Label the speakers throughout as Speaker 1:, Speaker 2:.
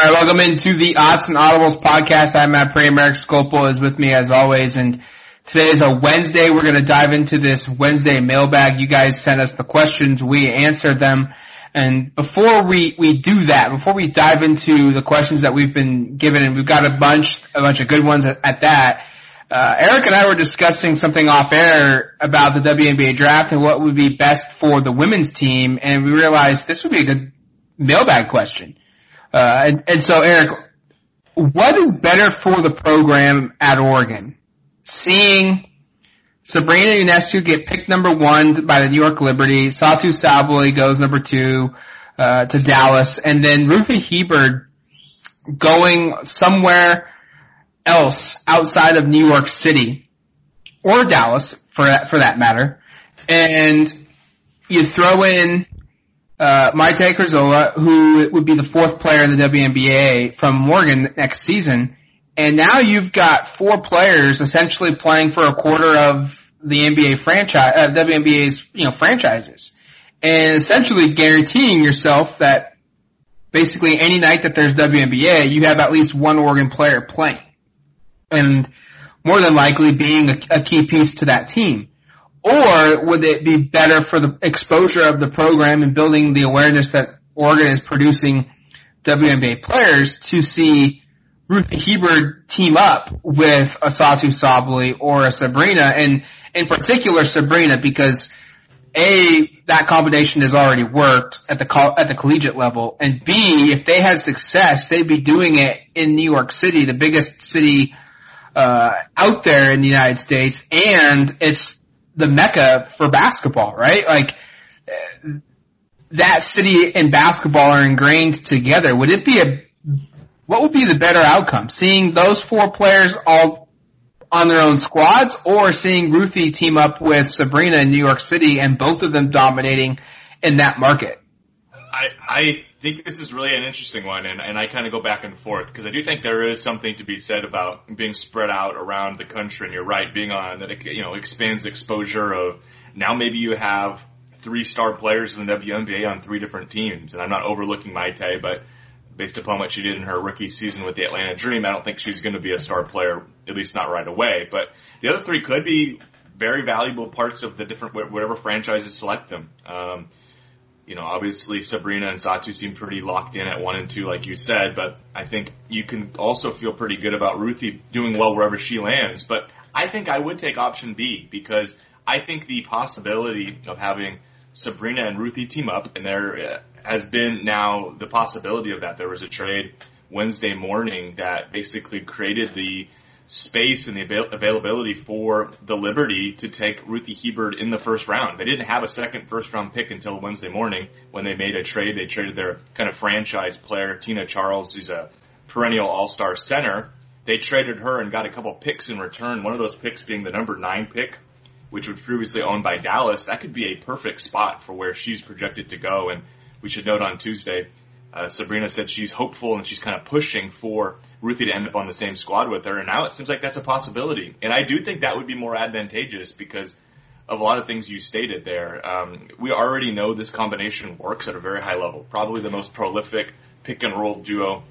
Speaker 1: All right, welcome into the Autzen Audibles podcast. I'm Matt Prehm. Eric Skopil is with me as always, and today is a Wednesday. We're going to dive into this Wednesday mailbag. You guys sent us the questions, we answered them, and before we we do that, before we dive into the questions that we've been given, and we've got a bunch a bunch of good ones at, at that. Uh, Eric and I were discussing something off air about the WNBA draft and what would be best for the women's team, and we realized this would be a good mailbag question. Uh, and, and so Eric, what is better for the program at Oregon? Seeing Sabrina Ionescu get picked number one by the New York Liberty, Satou Sabally goes number two, uh, to Dallas, and then Ruthy Hebard going somewhere else outside of New York City or Dallas for for that matter, and you throw in uh, Maite Cazorla, who would be the fourth player in the WNBA from Oregon next season. And now you've got four players essentially playing for a quarter of the NBA franchise, uh, WNBA's, you know, franchises. And essentially guaranteeing yourself that basically any night that there's WNBA, you have at least one Oregon player playing. And more than likely being a, a key piece to that team. Or would it be better for the exposure of the program and building the awareness that Oregon is producing WNBA players to see Ruthy Hebard team up with a Satou Sabally or a Sabrina and in particular Sabrina because a, that combination has already worked at the co- at the collegiate level, and B, if they had success, they'd be doing it in New York City, the biggest city uh, out there in the United States, and it's the mecca for basketball, right? Like that city and basketball are ingrained together. Would it be a what would be the better outcome? Seeing those four players all on their own squads or seeing Ruthy team up with Sabrina in New York City and both of them dominating in that market?
Speaker 2: I, think this is really an interesting one, and, and I kind of go back and forth because I do think there is something to be said about being spread out around the country. And you're right, being on that you know expands exposure of now maybe you have three star players in the WNBA on three different teams. And I'm not overlooking Maite, but based upon what she did in her rookie season with the Atlanta Dream, I don't think she's going to be a star player, at least not right away. But the other three could be very valuable parts of the different whatever franchises select them. Um, you know, obviously Sabrina and Satou seem pretty locked in at one and two, like you said, but I think you can also feel pretty good about Ruthy doing well wherever she lands. But I think I would take option B because I think the possibility of having Sabrina and Ruthy team up, and there uh, has been now the possibility of that. There was a trade Wednesday morning that basically created the space and the avail- availability for the Liberty to take Ruthy Hebard in the first round. They didn't have a second first round pick until Wednesday morning when they made a trade. They traded their kind of franchise player, Tina Charles, who's a perennial all-star center. They traded her and got a couple picks in return. One of those picks being the number nine pick, which was previously owned by Dallas. That could be a perfect spot for where she's projected to go. And we should note on Tuesday, uh, Sabrina said she's hopeful and she's kind of pushing for Ruthy to end up on the same squad with her. And now it seems like that's a possibility. And I do think that would be more advantageous because of a lot of things you stated there. Um, we already know this combination works at a very high level. Probably the most prolific pick and roll duo.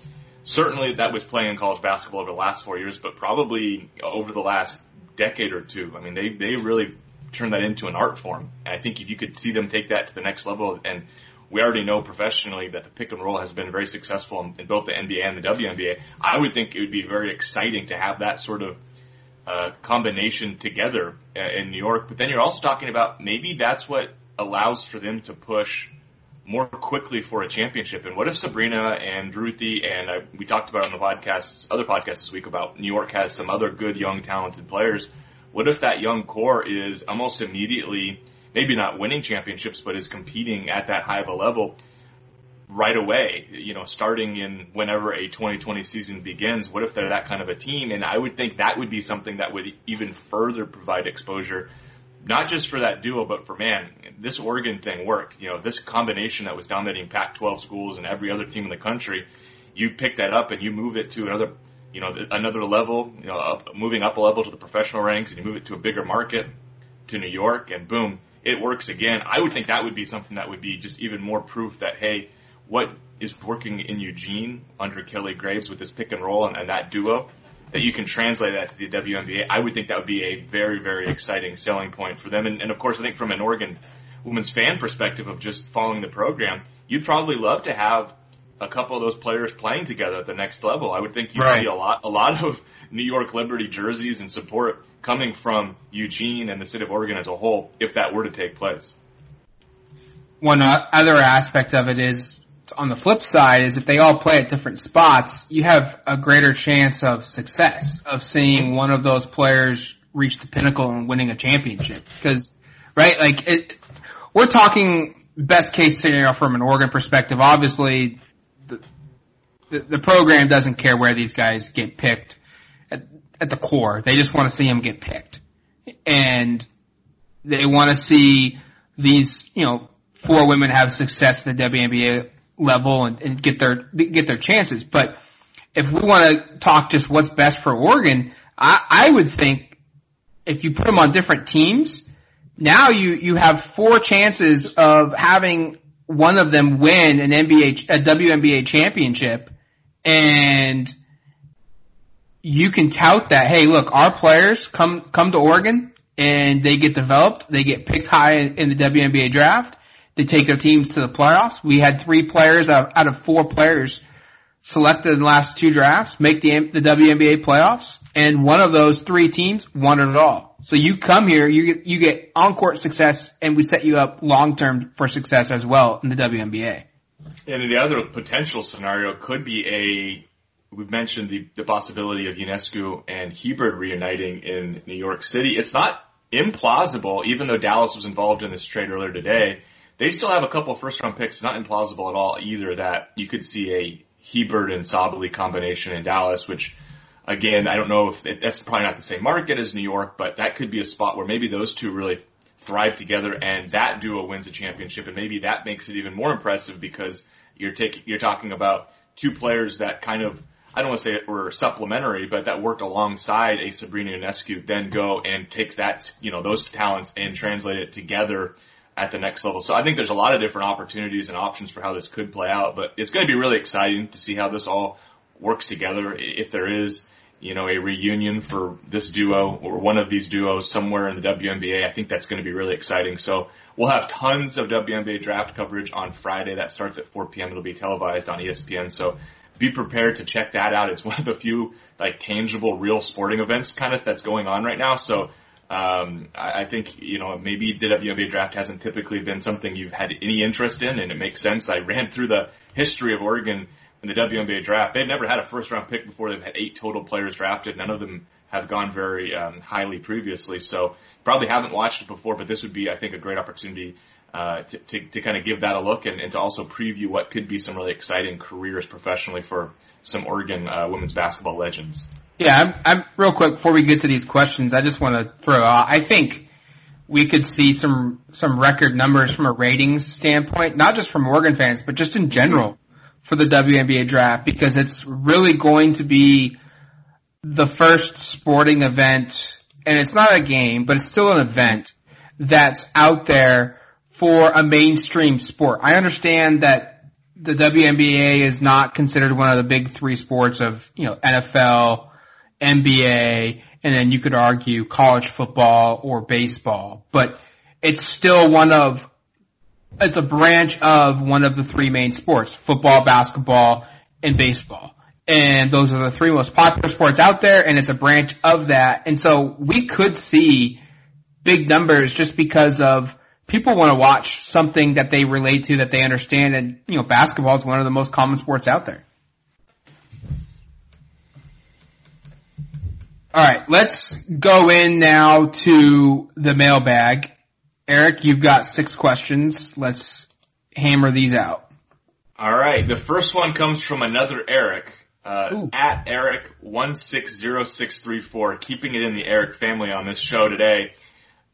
Speaker 2: Certainly that was playing in college basketball over the last four years, but probably over the last decade or two. I mean, they, they really turned that into an art form. And I think if you could see them take that to the next level and we already know professionally that the pick and roll has been very successful in, in both the NBA and the WNBA. I would think it would be very exciting to have that sort of uh, combination together uh, in New York. But then you're also talking about maybe that's what allows for them to push more quickly for a championship. And what if Sabrina and Ruthy and I, we talked about on the podcasts, other podcasts this week about New York has some other good young talented players. What if that young core is almost immediately maybe not winning championships, but is competing at that high of a level right away, you know, starting in whenever a 2020 season begins. What if they're that kind of a team? And I would think that would be something that would even further provide exposure, not just for that duo, but for man, this Oregon thing worked. You know, this combination that was dominating Pac-12 schools and every other team in the country, you pick that up and you move it to another, you know, another level, you know, up, moving up a level to the professional ranks and you move it to a bigger market to New York and boom, it works again. I would think that would be something that would be just even more proof that hey, what is working in Eugene under Kelly Graves with this pick and roll and, and that duo, that you can translate that to the WNBA, I would think that would be a very, very exciting selling point for them. And, and of course, I think from an Oregon women's fan perspective of just following the program, you'd probably love to have a couple of those players playing together at the next level. I would think you'd
Speaker 1: Right.
Speaker 2: see a lot, a lot of New York Liberty jerseys and support coming from Eugene and the city of Oregon as a whole if that were to take place.
Speaker 1: One uh, other aspect of it is on the flip side is if they all play at different spots, you have a greater chance of success of seeing one of those players reach the pinnacle and winning a championship. Because, right, like it, we're talking best case scenario from an Oregon perspective. Obviously, the, the program doesn't care where these guys get picked at, at the core. They just want to see them get picked. And they want to see these, you know, four women have success at the WNBA level and, and get their get their chances. But if we want to talk just what's best for Oregon, I, I would think if you put them on different teams, now you you have four chances of having one of them win an NBA a WNBA championship, and you can tout that. Hey, look, our players come come to Oregon and they get developed. They get picked high in the WNBA draft. They take their teams to the playoffs. We had three players out, out of four players selected in the last two drafts make the the WNBA playoffs, and one of those three teams won it all. So you come here, you get you get on court success, and we set you up long term for success as well in the WNBA.
Speaker 2: And the other potential scenario could be a, we've mentioned the, the possibility of Ionescu and Hebard reuniting in New York City. It's not implausible, even though Dallas was involved in this trade earlier today. They still have a couple first round picks, not implausible at all either, that you could see a Hebard and Sabally combination in Dallas, which again, I don't know if that's probably not the same market as New York, but that could be a spot where maybe those two really thrive together and that duo wins a championship and maybe that makes it even more impressive because you're taking, you're talking about two players that kind of, I don't want to say were supplementary, but that worked alongside a Sabrina Ionescu, then go and take that, you know, those talents and translate it together at the next level. So I think there's a lot of different opportunities and options for how this could play out, but it's going to be really exciting to see how this all works together. If there is, you know, a reunion for this duo or one of these duos somewhere in the WNBA, I think that's going to be really exciting. So we'll have tons of WNBA draft coverage on Friday. That starts at 4 p.m. It'll be televised on ESPN. So be prepared to check that out. It's one of the few like tangible, real sporting events kind of that's going on right now. So um, I, I think you know maybe the WNBA draft hasn't typically been something you've had any interest in, and it makes sense. I ran through the history of Oregon in the WNBA draft. They've never had a first round pick before. They've had eight total players drafted. None of them have gone very um, highly previously. So probably haven't watched it before, but this would be, I think, a great opportunity uh, to, to, to kind of give that a look and, and to also preview what could be some really exciting careers professionally for some Oregon uh, women's basketball legends.
Speaker 1: Yeah, I'm, I'm real quick before we get to these questions. I just want to throw out. I think we could see some some record numbers from a ratings standpoint, not just from Oregon fans, but just in general for the WNBA draft because it's really going to be the first sporting event, and it's not a game, but it's still an event that's out there for a mainstream sport. I understand that the WNBA is not considered one of the big three sports of, you know, NFL, NBA, and then you could argue college football or baseball, but it's still one of, it's a branch of one of the three main sports, football, basketball, and baseball. And those are the three most popular sports out there, and it's a branch of that. And so we could see big numbers just because of people want to watch something that they relate to, that they understand, and you know, basketball is one of the most common sports out there. All right, let's go in now to the mailbag. Eric, you've got six questions. Let's hammer these out.
Speaker 2: All right. The first one comes from another Eric, uh, at Eric one six zero six three four. Keeping it in the Eric family on this show today.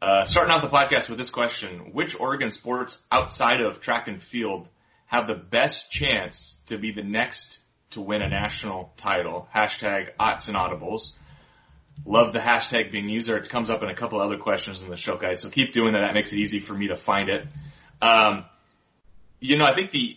Speaker 2: Uh, starting off the podcast with this question: Which Oregon sports outside of track and field have the best chance to be the next to win a national title? Hashtag Autzen Audibles. Love the hashtag being used there. It comes up in a couple other questions in the show, guys. So keep doing that. That makes it easy for me to find it. Um, you know, I think the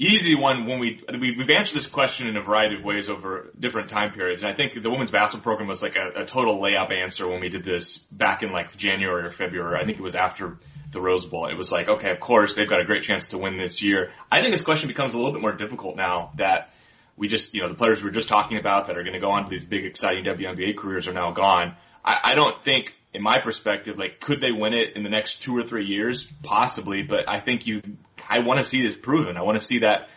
Speaker 2: easy one when we, we we've answered this question in a variety of ways over different time periods. And I think the women's basketball program was like a, a total layup answer when we did this back in like January or February. I think it was after the Rose Bowl. It was like, okay, of course they've got a great chance to win this year. I think this question becomes a little bit more difficult now that we just, you know, the players we were just talking about that are going to go on to these big exciting WNBA careers are now gone. I, I don't think in my perspective, like, could they win it in the next two or three years? Possibly, but I think you, I want to see this proven. I want to see that,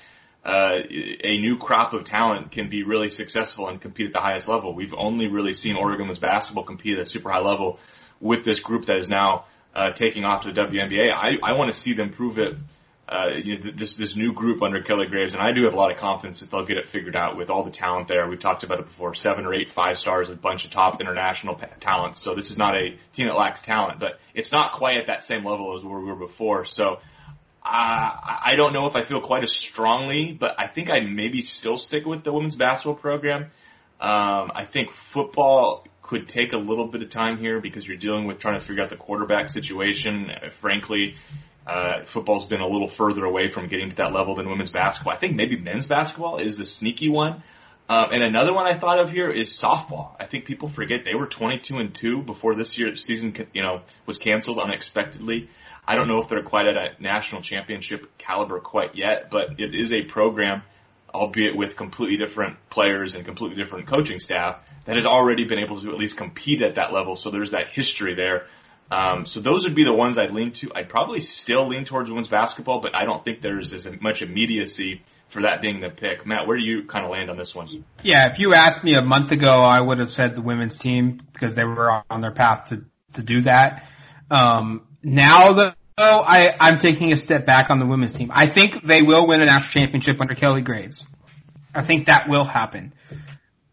Speaker 2: uh, a new crop of talent can be really successful and compete at the highest level. We've only really seen Oregon women's basketball compete at a super high level with this group that is now, uh, taking off to the WNBA. I, I want to see them prove it uh, this this new group under Kelly Graves, and I do have a lot of confidence that they'll get it figured out with all the talent there. We've talked about it before: seven or eight five stars, a bunch of top international pa- talents. So this is not a team that lacks talent, but it's not quite at that same level as where we were before. So uh, I don't know if I feel quite as strongly, but I think I maybe still stick with the women's basketball program. Um, I think football could take a little bit of time here because you're dealing with trying to figure out the quarterback situation. Uh, frankly, uh, football's been a little further away from getting to that level than women's basketball. I think maybe men's basketball is the sneaky one. Uh, and another one I thought of here is softball. I think people forget they were 22 and 2 before this year's season, you know, was canceled unexpectedly. I don't know if they're quite at a national championship caliber quite yet, but it is a program, albeit with completely different players and completely different coaching staff, that has already been able to at least compete at that level. So there's that history there um, so those would be the ones I'd lean to. I'd probably still lean towards women's basketball, but I don't think there's as much immediacy for that being the pick. Matt, where do you kind of land on this one?
Speaker 1: Yeah, if you asked me a month ago, I would have said the women's team because they were on their path to to do that. Um, now though, I I'm taking a step back on the women's team. I think they will win a national championship under Kelly Graves. I think that will happen.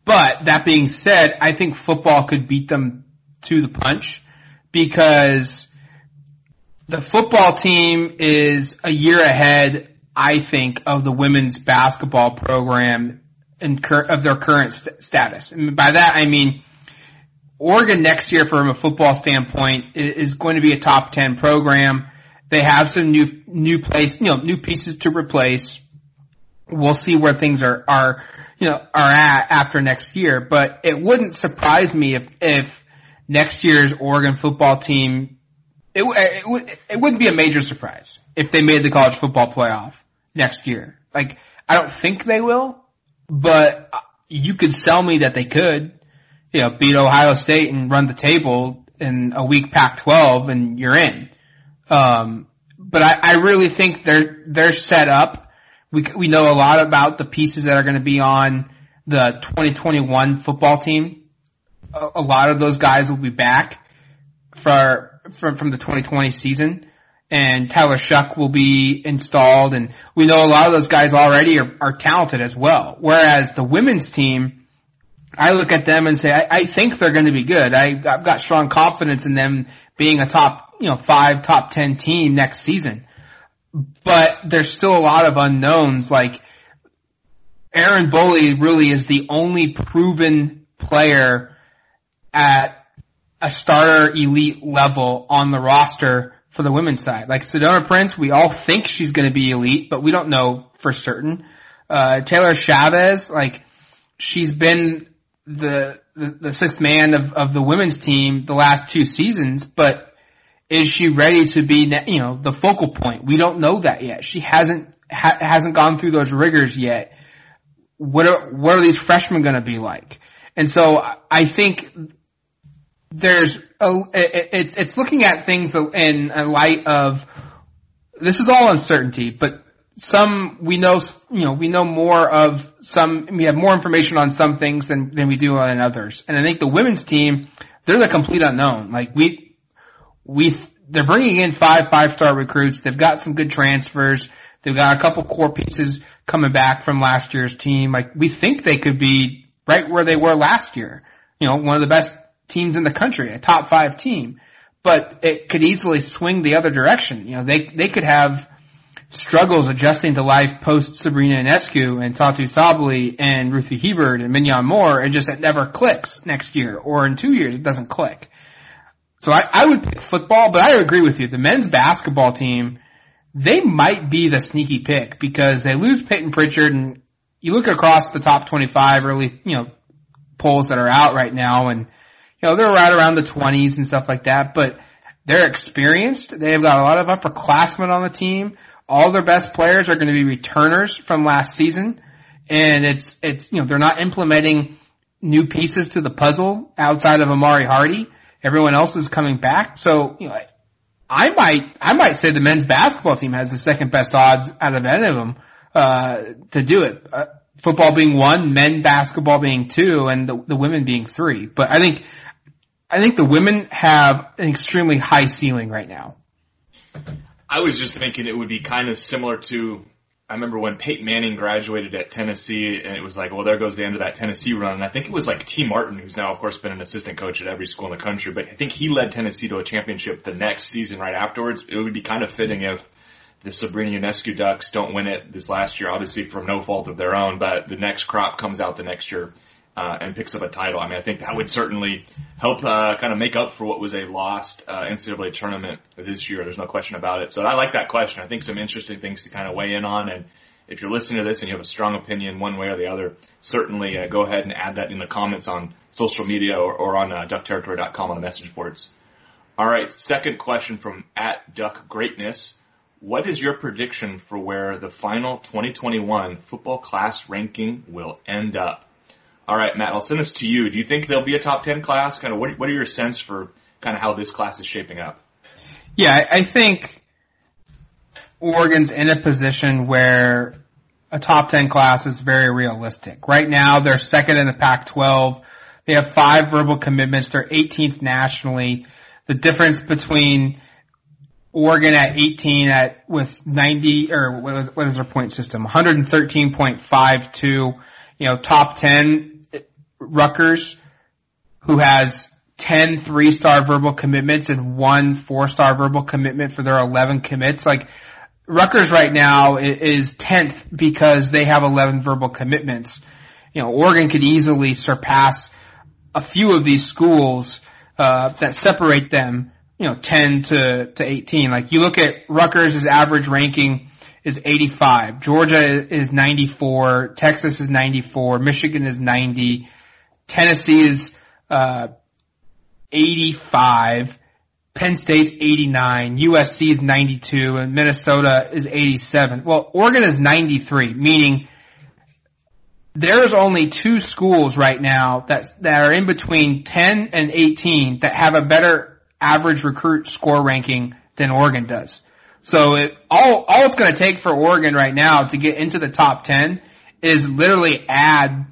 Speaker 1: But that being said, I think football could beat them to the punch because the football team is a year ahead, I think, of the women's basketball program and of their current st- status. And by that, I mean, Oregon next year from a football standpoint is going to be a top 10 program. They have some new, new place, you know, new pieces to replace. We'll see where things are, are, you know, are at after next year, but it wouldn't surprise me if, if next year's Oregon football team, it, it, it wouldn't be a major surprise if they made the college football playoff next year. Like, I don't think they will, but you could sell me that they could, you know, beat Ohio State and run the table in a weak Pac-12 and you're in. Um, but I, I really think they're, they're set up. We, we know a lot about the pieces that are going to be on the 2021 football team a, lot of those guys will be back for from from the 2020 season, and Tyler Shough will be installed, and we know a lot of those guys already are, are talented as well. Whereas the women's team, I look at them and say, I, I think they're going to be good. I, I've got strong confidence in them being a top, you know, five, top ten team next season. But there's still a lot of unknowns. Like Erin Boley really is the only proven player at a starter elite level on the roster for the women's side. Like Sedona Prince, we all think she's going to be elite, but we don't know for certain. Uh, Taylor Chavez, like she's been the, the, the sixth man of, of the women's team the last two seasons, but is she ready to be, you know, the focal point? We don't know that yet. She hasn't, ha- hasn't gone through those rigors yet. What are, what are these freshmen going to be like? And so I think there's a, it, it's looking at things in a light of this is all uncertainty, but some we know you know we know more of some we have more information on some things than than we do on others, and I think the women's team they're the complete unknown. Like we we they're bringing in five five star recruits. They've got some good transfers. They've got a couple core pieces coming back from last year's team. Like we think they could be right where they were last year. You know, one of the best teams in the country, a top five team, but it could easily swing the other direction. You know, they, they could have struggles adjusting to life post Sabrina Ionescu and Satou Sabally and Ruthy Hebard and Minyon Moore and just it never clicks next year or in two years it doesn't click. So I, I would pick football, but I agree with you. The men's basketball team, they might be the sneaky pick because they lose Payton Pritchard and you look across the top 25 early, you know, polls that are out right now and, you know, they're right around the 20s and stuff like that, but they're experienced. They've got a lot of upperclassmen on the team. All their best players are going to be returners from last season. And it's, it's, you know, they're not implementing new pieces to the puzzle outside of Amauri Hardy. Everyone else is coming back. So, you know, I might, I might say the men's basketball team has the second best odds out of any of them, uh, to do it. Uh, football being one, men basketball being two, and the, the women being three. But I think, I think the women have an extremely high ceiling right now.
Speaker 2: I was just thinking it would be kind of similar to I remember when Peyton Manning graduated at Tennessee, and it was like, well, there goes the end of that Tennessee run. And I think it was like Tee Martin, who's now, of course, been an assistant coach at every school in the country, but I think he led Tennessee to a championship the next season right afterwards. It would be kind of fitting if the Sabrina Ionescu Ducks don't win it this last year, obviously from no fault of their own, but the next crop comes out the next year. Uh, and picks up a title. I mean, I think that would certainly help uh, kind of make up for what was a lost uh, NCAA tournament this year. There's no question about it. So I like that question. I think some interesting things to kind of weigh in on. And if you're listening to this and you have a strong opinion one way or the other, certainly uh, go ahead and add that in the comments on social media or, or on uh, duckterritory.com on the message boards. All right, second question from at Duck Greatness. What is your prediction for where the final 2021 football class ranking will end up? All right, Matt, I'll send this to you. Do you think there'll be a top 10 class? Kind of what, what are your sense for kind of how this class is shaping up?
Speaker 1: Yeah, I think Oregon's in a position where a top 10 class is very realistic. Right now, they're second in the Pac-12. They have five verbal commitments. They're 18th nationally. The difference between Oregon at 18 at with 90 or what is, what is their point system? 113.52. You know, top 10 Rutgers, who has 10 three-star verbal commitments and one four-star verbal commitment for their 11 commits. Like, Rutgers right now is 10th because they have 11 verbal commitments. You know, Oregon could easily surpass a few of these schools, uh, that separate them, you know, 10 to, to 18. Like, you look at Rutgers' average ranking is 85. Georgia is 94. Texas is 94. Michigan is 90. Tennessee is uh, 85. Penn State's 89. USC is 92. And Minnesota is 87. Well, Oregon is 93, meaning there's only two schools right now that that are in between 10 and 18 that have a better average recruit score ranking than Oregon does. So it, all all it's going to take for Oregon right now to get into the top 10 is literally add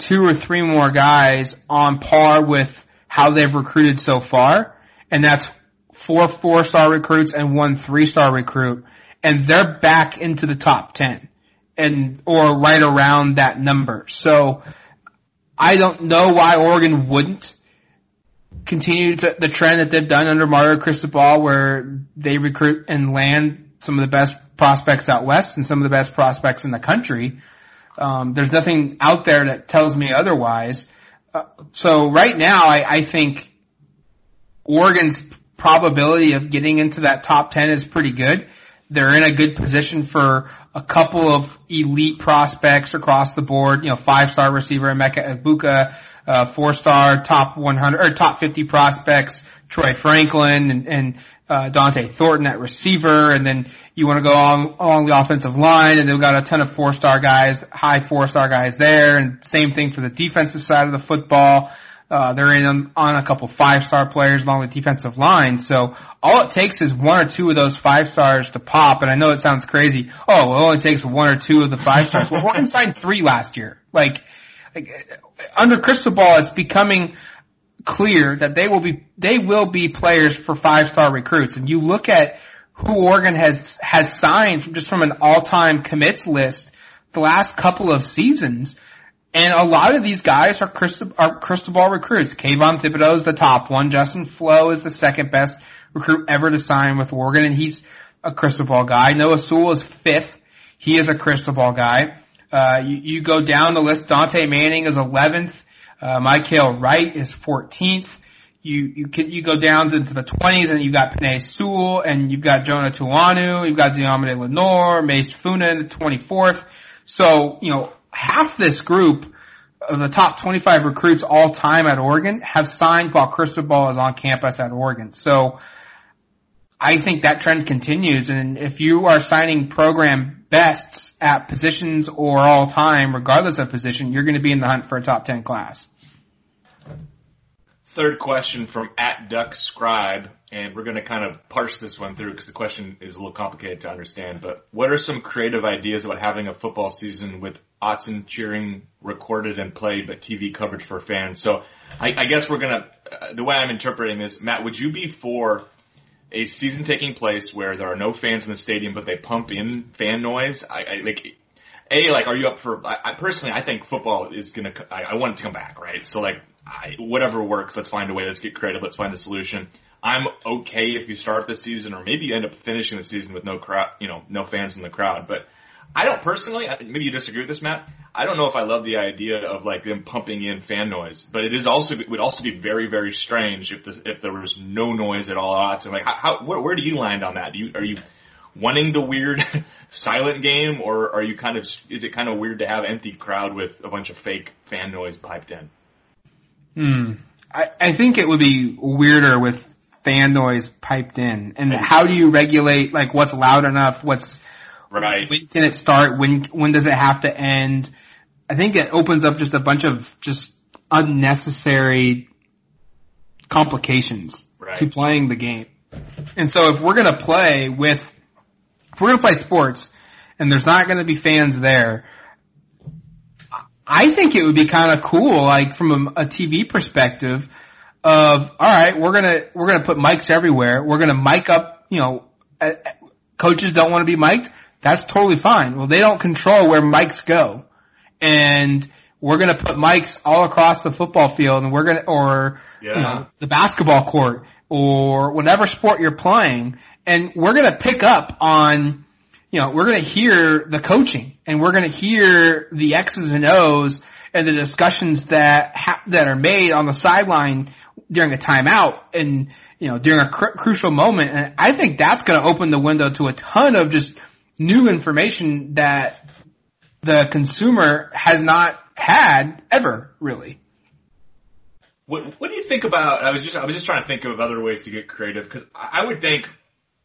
Speaker 1: two or three more guys on par with how they've recruited so far. And that's four four star recruits and one three star recruit. And they're back into the top 10 and, or right around that number. So I don't know why Oregon wouldn't continue to, the trend that they've done under Mario Cristobal where they recruit and land some of the best prospects out west and some of the best prospects in the country. Um, there's nothing out there that tells me otherwise. Uh, so right now, I, I think Oregon's probability of getting into that top 10 is pretty good. They're in a good position for a couple of elite prospects across the board. You know, five star receiver Emeka Egbuka, uh, four star top 100 or top 50 prospects, Troy Franklin and, and uh, Dont'e Thornton at receiver, and then you want to go along, along the offensive line, and they've got a ton of four star guys, high four star guys there, and same thing for the defensive side of the football. Uh, they're in on, a couple five star players along the defensive line. So all it takes is one or two of those five stars to pop. And I know it sounds crazy. Oh, well, it only takes one or two of the five stars. well, Oregon signed three last year. Like, like under Cristobal, it's becoming clear that they will be they will be players for five star recruits. And you look at who Oregon has has signed from just from an all time commits list the last couple of seasons. And a lot of these guys are crystal, are Cristobal recruits. Kayvon Thibodeaux is the top one. Justin Flowe is the second best recruit ever to sign with Oregon, and he's a Cristobal guy. Noah Sewell is fifth. He is a Cristobal guy. Uh, you, you, go down the list. Dontae Manning is 11th. Uh, Mykael Wright is 14th. you you can you go down into the twenties and you've got Penei Sewell and you've got Jonah Tuanu, you've got Deommodore Lenoir, Mase Funa in the twenty fourth. So, you know, half this group of the top 25 recruits all time at Oregon have signed while Cristobal is on campus at Oregon. So I think that trend continues. And if you are signing program bests at positions or all time, regardless of position, you're going to be in the hunt for a top 10 class.
Speaker 2: Third question from at Duck Scribe, and we're going to kind of parse this one through because the question is a little complicated to understand. But what are some creative ideas about having a football season with Autzen cheering recorded and played, but TV coverage for fans? So I, I guess we're going to, uh, the way I'm interpreting this, Matt, would you be for a season taking place where there are no fans in the stadium, but they pump in fan noise? I, I like, a like, are you up for? I, I personally, I think football is gonna. I, I want it to come back, right? So like, I, whatever works, let's find a way. Let's get creative. Let's find a solution. I'm okay if you start the season, or maybe you end up finishing the season with no crowd, you know, no fans in the crowd. But I don't personally. Maybe you disagree with this, Matt. I don't know if I love the idea of like them pumping in fan noise, but it is also it would also be very very strange if the, if there was no noise at all odds. And like, how, how where, where do you land on that? Do you are you wanting the weird silent game, or are you kind of is it kind of weird to have empty crowd with a bunch of fake fan noise piped in?
Speaker 1: Hmm. I, I think it would be weirder with fan noise piped in. And how do you regulate like what's loud enough? What's
Speaker 2: right?
Speaker 1: When can it start? When when does it have to end? I think it opens up just a bunch of just unnecessary complications
Speaker 2: right.
Speaker 1: to playing the game. And so if we're gonna play with if we're gonna play sports and there's not gonna be fans there, I think it would be kind of cool, like from a, a, TV perspective of, all right, we're gonna, we're gonna put mics everywhere. We're gonna mic up, you know, uh, coaches don't want to be mic'd. That's totally fine. Well, they don't control where mics go. And we're gonna put mics all across the football field and we're gonna, or,
Speaker 2: yeah.
Speaker 1: you know, the basketball court or whatever sport you're playing. And we're gonna pick up on, you know, we're going to hear the coaching and we're going to hear the X's and O's and the discussions that ha- that are made on the sideline during a timeout and you know during a cr- crucial moment. And I think that's going to open the window to a ton of just new information that the consumer has not had ever really.
Speaker 2: What What do you think about? I was just I was just trying to think of other ways to get creative because I would think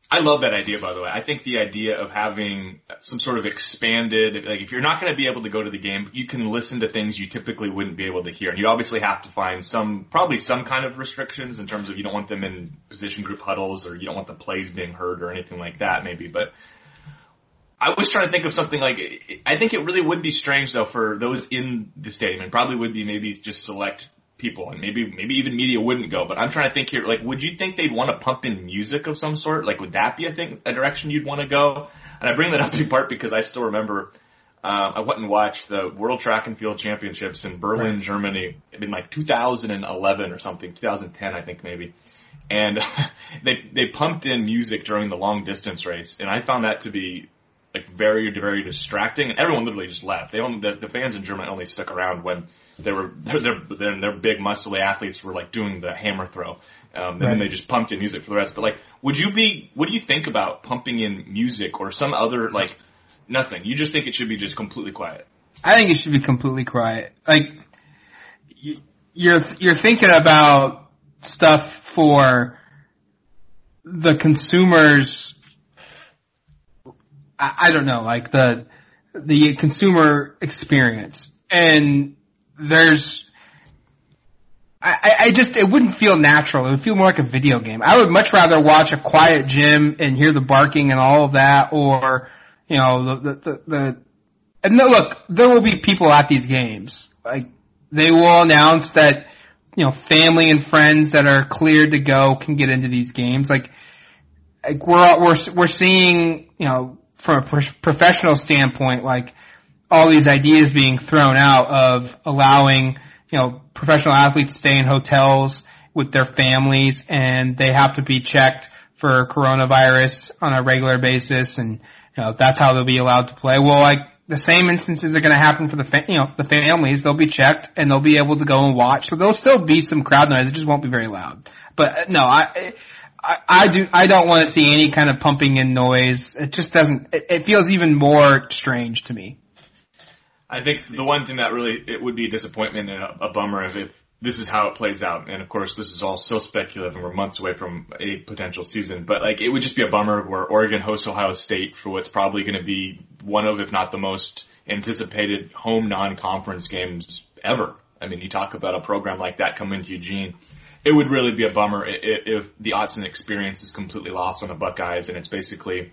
Speaker 2: I love that idea, by the way. I think the idea of having some sort of expanded, like if you're not going to be able to go to the game, you can listen to things you typically wouldn't be able to hear. And you obviously have to find some, probably some kind of restrictions in terms of you don't want them in position group huddles or you don't want the plays being heard or anything like that maybe. But I was trying to think of something like, I think it really would be strange though for those in the stadium and probably would be maybe just select people and maybe maybe even media wouldn't go but i'm trying to think here like would you think they'd want to pump in music of some sort? Like would that be a thing a direction you'd want to go? And i bring that up in part because i still remember um, i went and watched the world track and field championships in berlin right. germany in like 2011 or something 2010 i think maybe. And they they pumped in music during the long distance race and i found that to be like very very distracting. And everyone literally just left. They only the, the fans in germany only stuck around when they were they're they're, they're big muscly athletes were like doing the hammer throw, um, and right. then they just pumped in music for the rest. But like, would you be? What do you think about pumping in music or some other like nothing? You just think it should be just completely quiet.
Speaker 1: I think it should be completely quiet. Like you're you're thinking about stuff for the consumers. I, I don't know, like the the consumer experience and there's, I, I just, it wouldn't feel natural. It would feel more like a video game. I would much rather watch a quiet gym and hear the barking and all of that or, you know, the, the, the, the and no, look, there will be people at these games. Like, they will announce that, you know, family and friends that are cleared to go can get into these games. Like, like we're, we're, we're seeing, you know, from a professional standpoint, like, all these ideas being thrown out of allowing, you know, professional athletes to stay in hotels with their families and they have to be checked for coronavirus on a regular basis and, you know, that's how they'll be allowed to play. Well, like, the same instances are going to happen for the fa- you know the families. They'll be checked and they'll be able to go and watch. So there'll still be some crowd noise. It just won't be very loud. But uh, no, I. I, I do. I don't want to see any kind of pumping in noise. It just doesn't. It, it feels even more strange to me.
Speaker 2: I think the one thing that really it would be a disappointment and a, a bummer if, if this is how it plays out. And of course, this is all so speculative, and we're months away from a potential season. But like, it would just be a bummer where Oregon hosts Ohio State for what's probably going to be one of, if not the most anticipated home non-conference games ever. I mean, you talk about a program like that coming to Eugene it would really be a bummer if, if the Autzen experience is completely lost on the Buckeyes and it's basically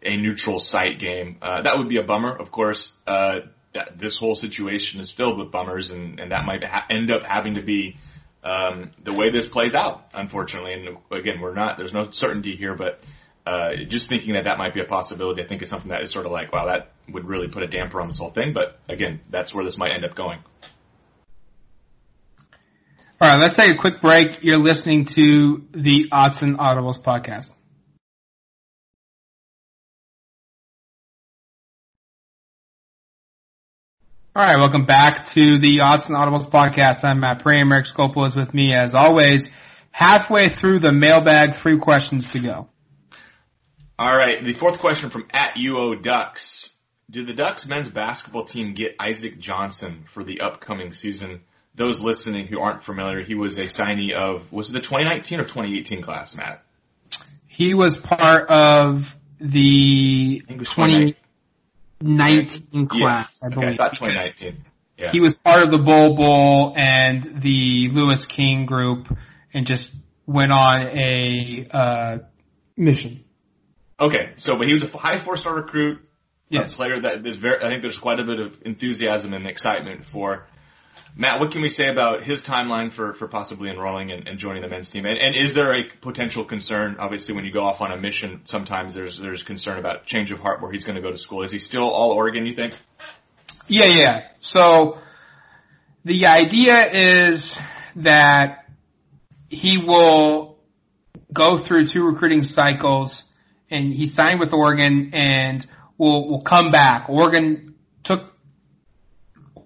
Speaker 2: a neutral site game. Uh, that would be a bummer, of course. Uh, that this whole situation is filled with bummers, and, and that might ha- end up having to be um, the way this plays out, unfortunately. And again, we're not there's no certainty here, but uh, just thinking that that might be a possibility, I think is something that is sort of like, wow, that would really put a damper on this whole thing. But again, that's where this might end up going.
Speaker 1: All right, let's take a quick break. You're listening to the Autzen Audibles podcast. All right, welcome back to the Autzen Audibles podcast. I'm Matt Prehm. Eric Skopil is with me as always. Halfway through the mailbag, three questions to go.
Speaker 2: All right, the fourth question from at UO Ducks. Do the Ducks men's basketball team get Isaac Johnson for the upcoming season? those listening who aren't familiar, he was a signee of, was it the 2019 or 2018 class, Matt?
Speaker 1: He was part of the 2019 class.
Speaker 2: I believe. Okay, I thought 2019.
Speaker 1: Yeah. He was part of the Bol Bol and the Louis King group and just went on a, uh, mission.
Speaker 2: Okay, so, but he was a high four-star recruit, yes. a player that is very, I think there's quite a bit of enthusiasm and excitement for Matt, what can we say about his timeline for, for possibly enrolling and, and joining the men's team? And, and, is there a potential concern? Obviously, when you go off on a mission, sometimes there's there's concern about change of heart where he's going to go to school. Is he still all Oregon? You think?
Speaker 1: Yeah, yeah. So the idea is that he will go through two recruiting cycles, and he signed with Oregon, and will will come back. Oregon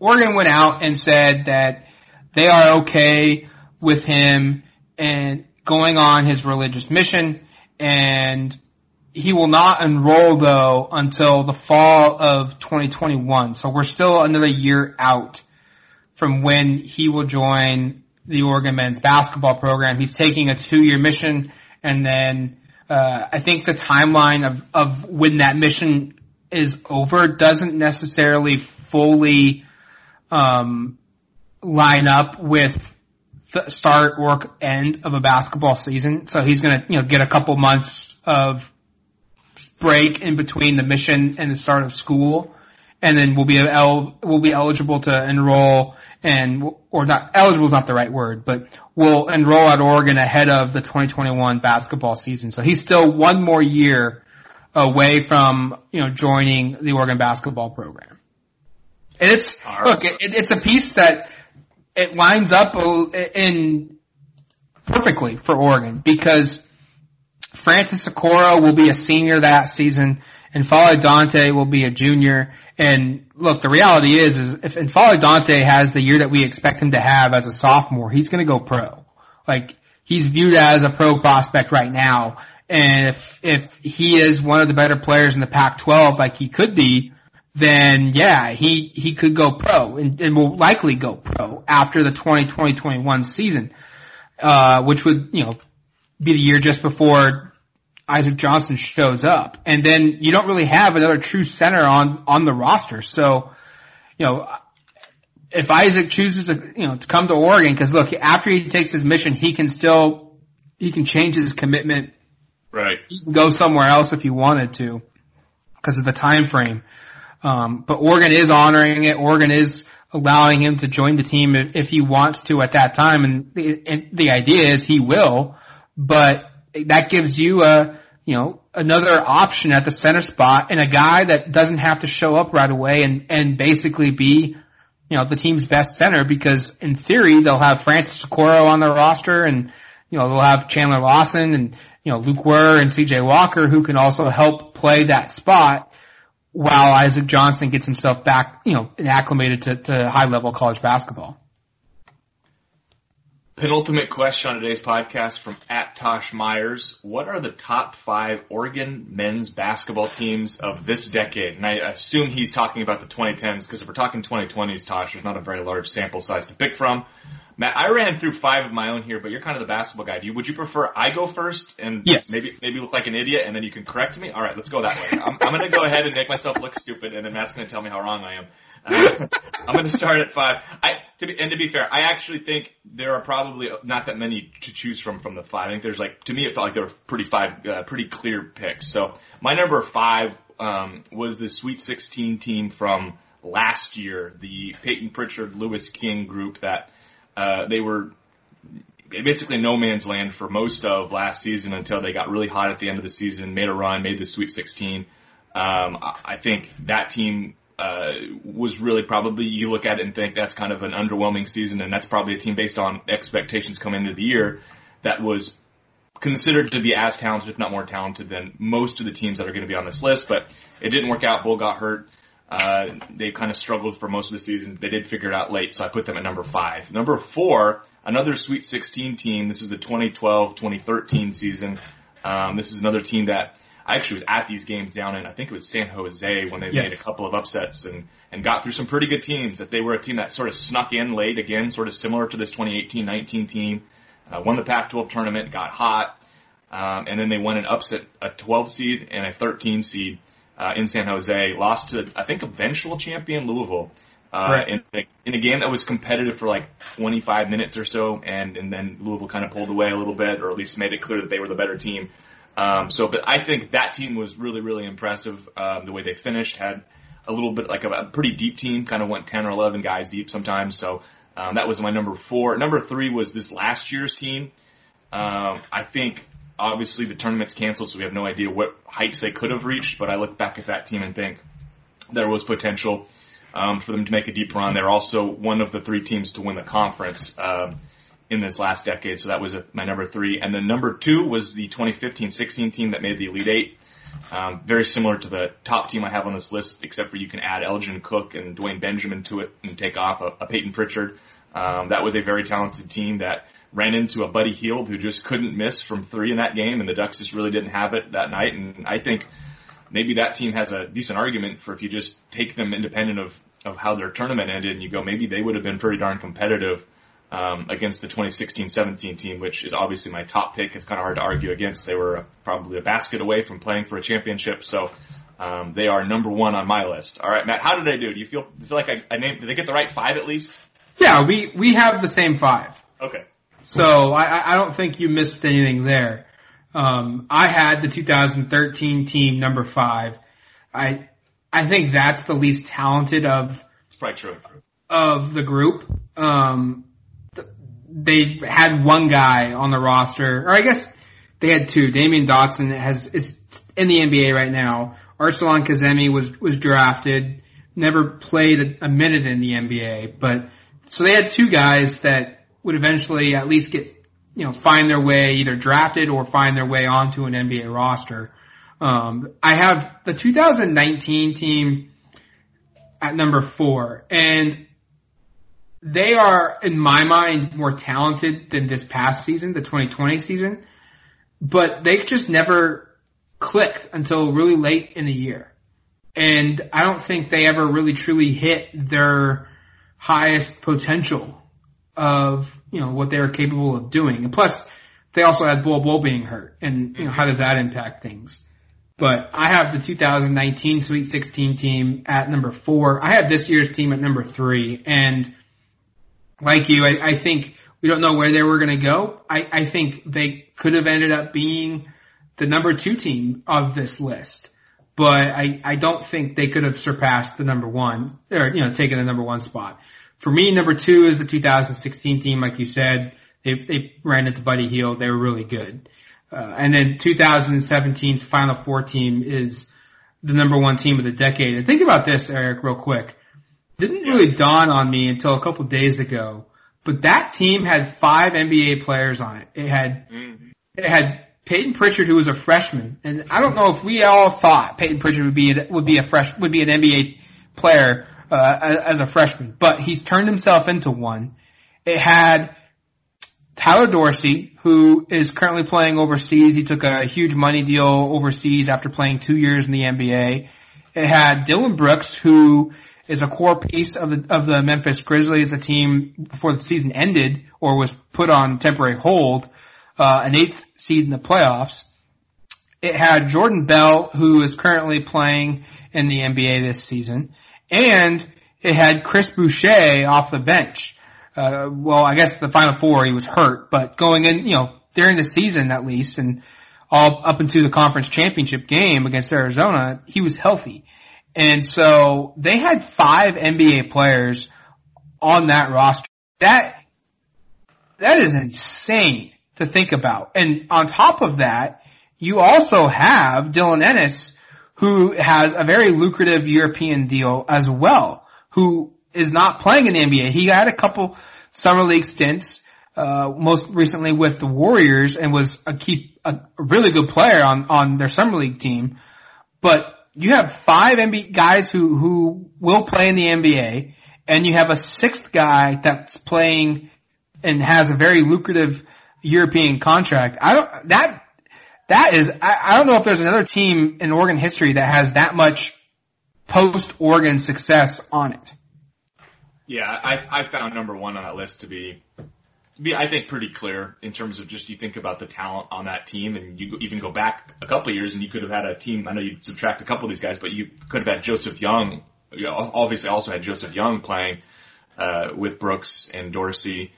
Speaker 1: Oregon went out and said that they are okay with him and going on his religious mission and he will not enroll though until the fall of 2021. So we're still another year out from when he will join the Oregon men's basketball program. He's taking a two year mission and then uh, I think the timeline of, of when that mission is over doesn't necessarily fully um, line up with the start or end of a basketball season. So he's going to, you know, get a couple months of break in between the mission and the start of school. And then we'll be el- we'll be eligible to enroll and, or not, eligible is not the right word, but we'll enroll at Oregon ahead of the 2021 basketball season. So he's still one more year away from, you know, joining the Oregon basketball program. And it's look, it, it's a piece that it lines up in perfectly for Oregon because Francis Okoro will be a senior that season, and N'Faly Dante will be a junior. And look, the reality is, is if N'Faly Dante has the year that we expect him to have as a sophomore, he's going to go pro. Like he's viewed as a pro prospect right now. And if if he is one of the better players in the Pac-12, like he could be, then yeah, he, he could go pro and, and will likely go pro after the 2020-21 season, uh, which would, you know, be the year just before Isaac Johnson shows up. And then you don't really have another true center on, on the roster. So, you know, if Isaac chooses to, you know, to come to Oregon, cause look, after he takes his mission, he can still, he can change his commitment.
Speaker 2: Right.
Speaker 1: He can go somewhere else if he wanted to because of the time frame. Um, but Oregon is honoring it. Oregon is allowing him to join the team if, if he wants to at that time. And the, and the idea is he will, but that gives you a, you know, another option at the center spot and a guy that doesn't have to show up right away and, and basically be, you know, the team's best center because in theory they'll have Francis Okoro on their roster and, you know, they'll have Chandler Lawson and, you know, Lok Wur and CJ Walker who can also help play that spot while Isaac Johnson gets himself back, you know, acclimated to, to high level college basketball.
Speaker 2: Penultimate question on today's podcast from at Tosh Myers. What are the top five Oregon men's basketball teams of this decade? And I assume he's talking about the 2010s because if we're talking 2020s, Tosh, there's not a very large sample size to pick from. Matt, I ran through five of my own here, but you're kind of the basketball guy. Do you, would you prefer I go first and
Speaker 1: yes.
Speaker 2: maybe maybe look like an idiot and then you can correct me? All right, let's go that way. I'm, I'm going to go ahead and make myself look stupid, and then Matt's going to tell me how wrong I am. Uh, I'm going to start at five. I to be, and to be fair, I actually think there are probably not that many to choose from from the five. I think there's like to me it felt like there were pretty five uh, pretty clear picks. So my number five um, was the Sweet 16 team from last year, the Payton Pritchard Louis King group that uh, they were basically no man's land for most of last season until they got really hot at the end of the season, made a run, made the Sweet 16. Um, I think that team uh, was really probably you look at it and think that's kind of an underwhelming season, and that's probably a team based on expectations coming into the year that was considered to be as talented, if not more talented, than most of the teams that are going to be on this list. But it didn't work out. Bol got hurt. Uh, they kind of struggled for most of the season. They did figure it out late, so I put them at number five. Number four, another Sweet 16 team. This is the 2012-2013 season. Um, this is another team that I actually was at these games down in, I think it was San Jose when they yes. made a couple of upsets and, and got through some pretty good teams. That they were a team that sort of snuck in late again, sort of similar to this 2018-19 team. Uh, won the Pac-12 tournament, got hot, um, and then they won an upset, a 12 seed and a 13 seed uh, in San Jose, lost to I think eventual champion Louisville. Uh, right. in, in a game that was competitive for like 25 minutes or so, and and then Louisville kind of pulled away a little bit, or at least made it clear that they were the better team. Um, so, but I think that team was really really impressive. Um, the way they finished had a little bit like a, a pretty deep team, kind of went 10 or 11 guys deep sometimes. So um, that was my number four. Number three was this last year's team. Um, I think obviously the tournament's canceled, so we have no idea what heights they could have reached. But I look back at that team and think there was potential um, for them to make a deep run. They're also one of the three teams to win the conference um, in this last decade, so that was my number three. And then number two was the 2015-16 team that made the Elite Eight. Um, very similar to the top team I have on this list, except for you can add Elgin Cook and Dwayne Benjamin to it and take off a, a Payton Pritchard. Um, that was a very talented team that ran into a Buddy Hield who just couldn't miss from three in that game, and the Ducks just really didn't have it that night. And I think maybe that team has a decent argument for if you just take them independent of of how their tournament ended, and you go maybe they would have been pretty darn competitive um, against the 2016-17 team, which is obviously my top pick. It's kind of hard to argue against. They were probably a basket away from playing for a championship, so. Um, they are number one on my list. All right, Matt, how did I do? Do you feel, feel like I, I named? Did I get the right five at least?
Speaker 1: Yeah, we we have the same five.
Speaker 2: Okay.
Speaker 1: So I, I don't think you missed anything there. Um, I had the 2013 team number five. I I think that's the least talented of
Speaker 2: it's probably true
Speaker 1: of the group. Um, they had one guy on the roster, or I guess they had two. Damyean Dotson has is in the NBA right now. Arsalan Kazemi was was drafted, never played a, minute in the NBA, but so they had two guys that would eventually at least get, you know, find their way either drafted or find their way onto an NBA roster. Um, I have the 2019 team at number four and they are, in my mind, more talented than this past season, the 2020 season, but they just never clicked until really late in the year. And I don't think they ever really truly hit their highest potential of, you know, what they were capable of doing. And plus, they also had Bol Bol being hurt. And, you know, how does that impact things? But I have the 2019 Sweet 16 team at number four. I have this year's team at number three. And like you, I, I think we don't know where they were going to go. I, I think they could have ended up being the number two team of this list. But I, I don't think they could have surpassed the number one, or, you know, taken the number one spot. For me, number two is the 2016 team, like you said. They, they ran into Buddy Hield. They were really good. Uh, and then 2017's Final Four team is the number one team of the decade. And think about this, Eric, real quick. Didn't really dawn on me until a couple days ago, but that team had five NBA players on it. It had, mm-hmm. it had Payton Pritchard, who was a freshman, and I don't know if we all thought Payton Pritchard would be would be a fresh would be an NBA player uh, as a freshman, but he's turned himself into one. It had Tyler Dorsey, who is currently playing overseas. He took a huge money deal overseas after playing two years in the NBA. It had Dillon Brooks, who is a core piece of the, of the Memphis Grizzlies, a team before the season ended or was put on temporary hold uh, an eighth seed in the playoffs. It had Jordan Bell, who is currently playing in the NBA this season, and it had Chris Boucher off the bench. Uh, well, I guess the final four he was hurt, but going in, you know, during the season at least, and all up into the conference championship game against Arizona, he was healthy. And so they had five NBA players on that roster. That, that is insane to think about. And on top of that, you also have Dylan Ennis, who has a very lucrative European deal as well, who is not playing in the NBA. He had a couple summer league stints, uh, most recently with the Warriors and was a key, a really good player on, on their summer league team. But you have five NBA guys who, who will play in the NBA and you have a sixth guy that's playing and has a very lucrative European contract. I don't, that, that is, I, I don't know if there's another team in Oregon history that has that much post Oregon success on it.
Speaker 2: Yeah, I, I found number one on that list to be, be, I think, pretty clear in terms of just you think about the talent on that team, and you even go back a couple of years, and you could have had a team. I know you subtract a couple of these guys, but you could have had Joseph Young. You know, obviously, also had Joseph Young playing uh, with Brooks and Dorsey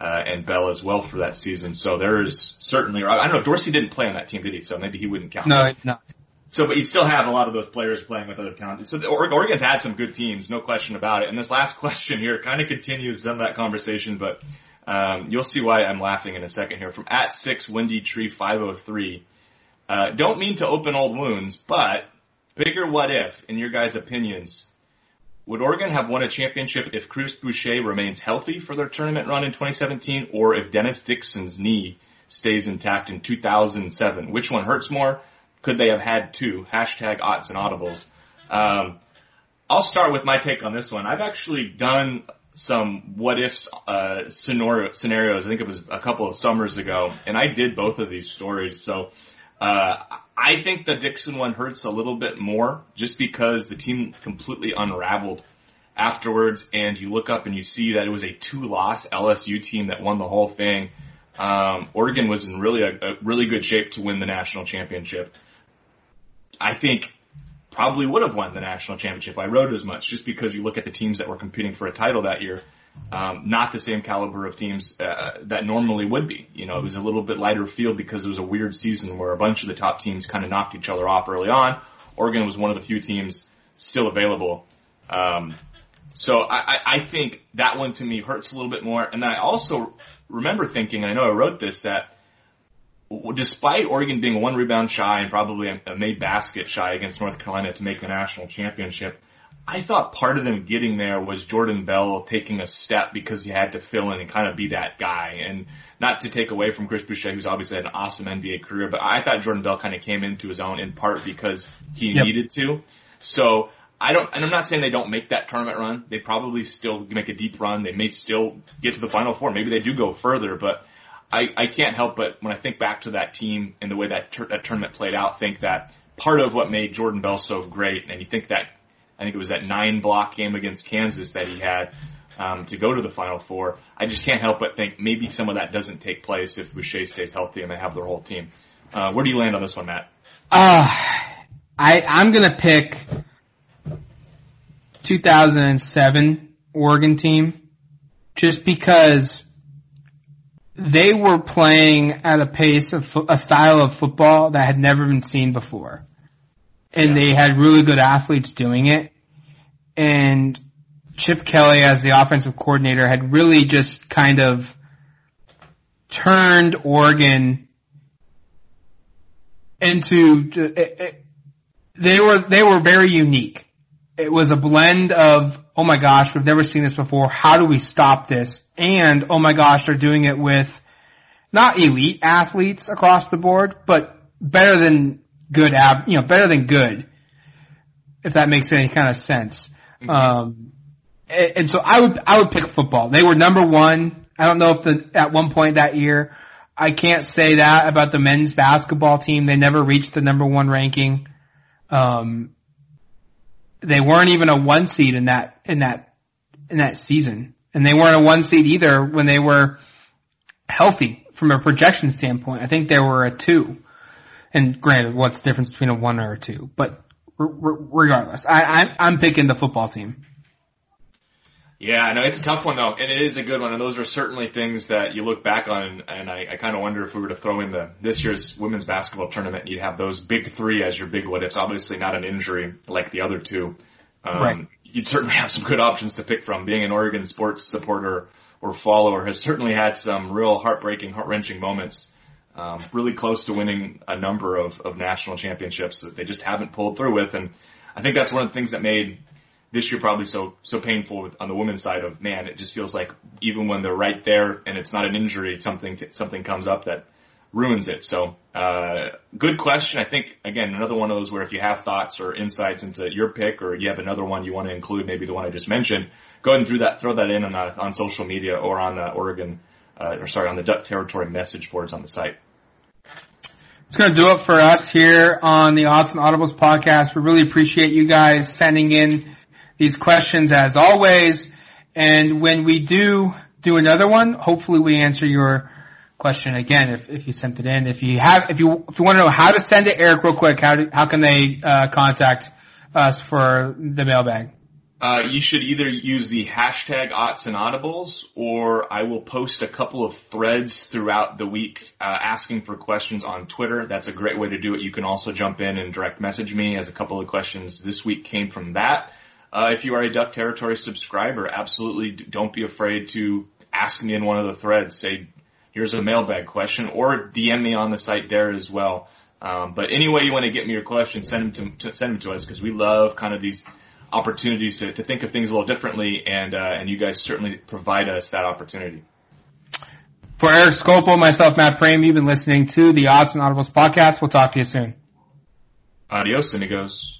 Speaker 2: uh, and Bell as well for that season. So there is certainly, I don't know, Dorsey didn't play on that team, did he? So maybe he wouldn't count.
Speaker 1: No, no.
Speaker 2: So, but you still have a lot of those players playing with other talent. So the, Oregon's had some good teams, no question about it. And this last question here kind of continues some of that conversation, but um, you'll see why I'm laughing in a second here. From at six Windy Tree 503. Uh, don't mean to open old wounds, but bigger what if, in your guys' opinions, would Oregon have won a championship if Chris Boucher remains healthy for their tournament run in 2017 or if Dennis Dixon's knee stays intact in 2007? Which one hurts more? Could they have had two? Hashtag Autzen Audibles. Um, I'll start with my take on this one. I've actually done some what ifs uh, scenario, scenarios. I think it was a couple of summers ago, and I did both of these stories. So uh, I think the Dixon one hurts a little bit more just because the team completely unraveled afterwards and you look up and you see that it was a two loss LSU team that won the whole thing. Um, Oregon was in really a, a really good shape to win the national championship. I think probably would have won the national championship. I wrote as much just because you look at the teams that were competing for a title that year um, not the same caliber of teams uh, that normally would be. You know, it was a little bit lighter field because it was a weird season where a bunch of the top teams kind of knocked each other off early on. Oregon was one of the few teams still available. Um, so I, I think that one to me hurts a little bit more. And I also remember thinking, and I know I wrote this, that despite Oregon being one rebound shy and probably a made basket shy against North Carolina to make the national championship, I thought part of them getting there was Jordan Bell taking a step because he had to fill in and kind of be that guy. And not to take away from Chris Boucher, who's obviously had an awesome NBA career, but I thought Jordan Bell kind of came into his own in part because he yep. needed to. So I don't, and I'm not saying they don't make that tournament run. They probably still make a deep run. They may still get to the final four. Maybe they do go further, but I, I can't help but when I think back to that team and the way that, tur- that tournament played out, think that part of what made Jordan Bell so great, and you think that I think it was that nine block game against Kansas that he had um, to go to the Final Four. I just can't help but think maybe some of that doesn't take place if Boucher stays healthy and they have their whole team. Uh, where do you land on this one, Matt?
Speaker 1: Uh, I I'm gonna pick 2007 Oregon team just because they were playing at a pace of a style of football that had never been seen before and yeah. they had really good athletes doing it. And Chip Kelly as the offensive coordinator had really just kind of turned Oregon into it, it, they were they were very unique. It was a blend of oh my gosh, we've never seen this before. How do we stop this? And oh my gosh, they're doing it with not elite athletes across the board, but better than good you know, better than good. If that makes any kind of sense. Mm-hmm. Um, and, and so I would, I would pick football. They were number one. I don't know if the, at one point that year, I can't say that about the men's basketball team. They never reached the number one ranking. Um, they weren't even a one seed in that, in that, in that season. And they weren't a one seed either when they were healthy from a projection standpoint. I think they were a two. And granted, what's the difference between a one or a two? But regardless, I, I'm picking the football team.
Speaker 2: Yeah, I know it's a tough one though, and it is a good one. And those are certainly things that you look back on, and I, I kind of wonder if we were to throw in the this year's women's basketball tournament, you'd have those big three as your big what ifs. Obviously, not an injury like the other two. Um, right. You'd certainly have some good options to pick from. Being an Oregon sports supporter or follower has certainly had some real heartbreaking, heart wrenching moments. Um, really close to winning a number of, of national championships that they just haven't pulled through with, and I think that's one of the things that made this year probably so so painful on the women's side of man. It just feels like even when they're right there and it's not an injury, something something comes up that ruins it. So uh, good question. I think again another one of those where if you have thoughts or insights into your pick or you have another one you want to include, maybe the one I just mentioned, go ahead and throw that throw that in on on social media or on the Oregon uh, or sorry on the Duck Territory message boards on the site.
Speaker 1: It's going to do it for us here on the and Audibles podcast. We really appreciate you guys sending in these questions as always. And when we do do another one, hopefully we answer your question again if, if you sent it in. If you have, if you, if you want to know how to send it, Eric, real quick, how do, how can they, uh, contact us for the mailbag?
Speaker 2: Uh, you should either use the hashtag Autzen Audibles, or I will post a couple of threads throughout the week uh, asking for questions on Twitter. That's a great way to do it. You can also jump in and direct message me, as a couple of questions this week came from that. Uh, if you are a Duck Territory subscriber, absolutely don't be afraid to ask me in one of the threads. Say, here's a mailbag question, or DM me on the site there as well. Um, but any way you want to get me your questions, send them to, to send them to us because we love kind of these opportunities to, to think of things a little differently, and uh, and you guys certainly provide us that opportunity.
Speaker 1: For Eric Skopil, myself, Matt Prehm, you've been listening to the Autzen Audibles podcast. We'll talk to you soon.
Speaker 2: Adios, amigos.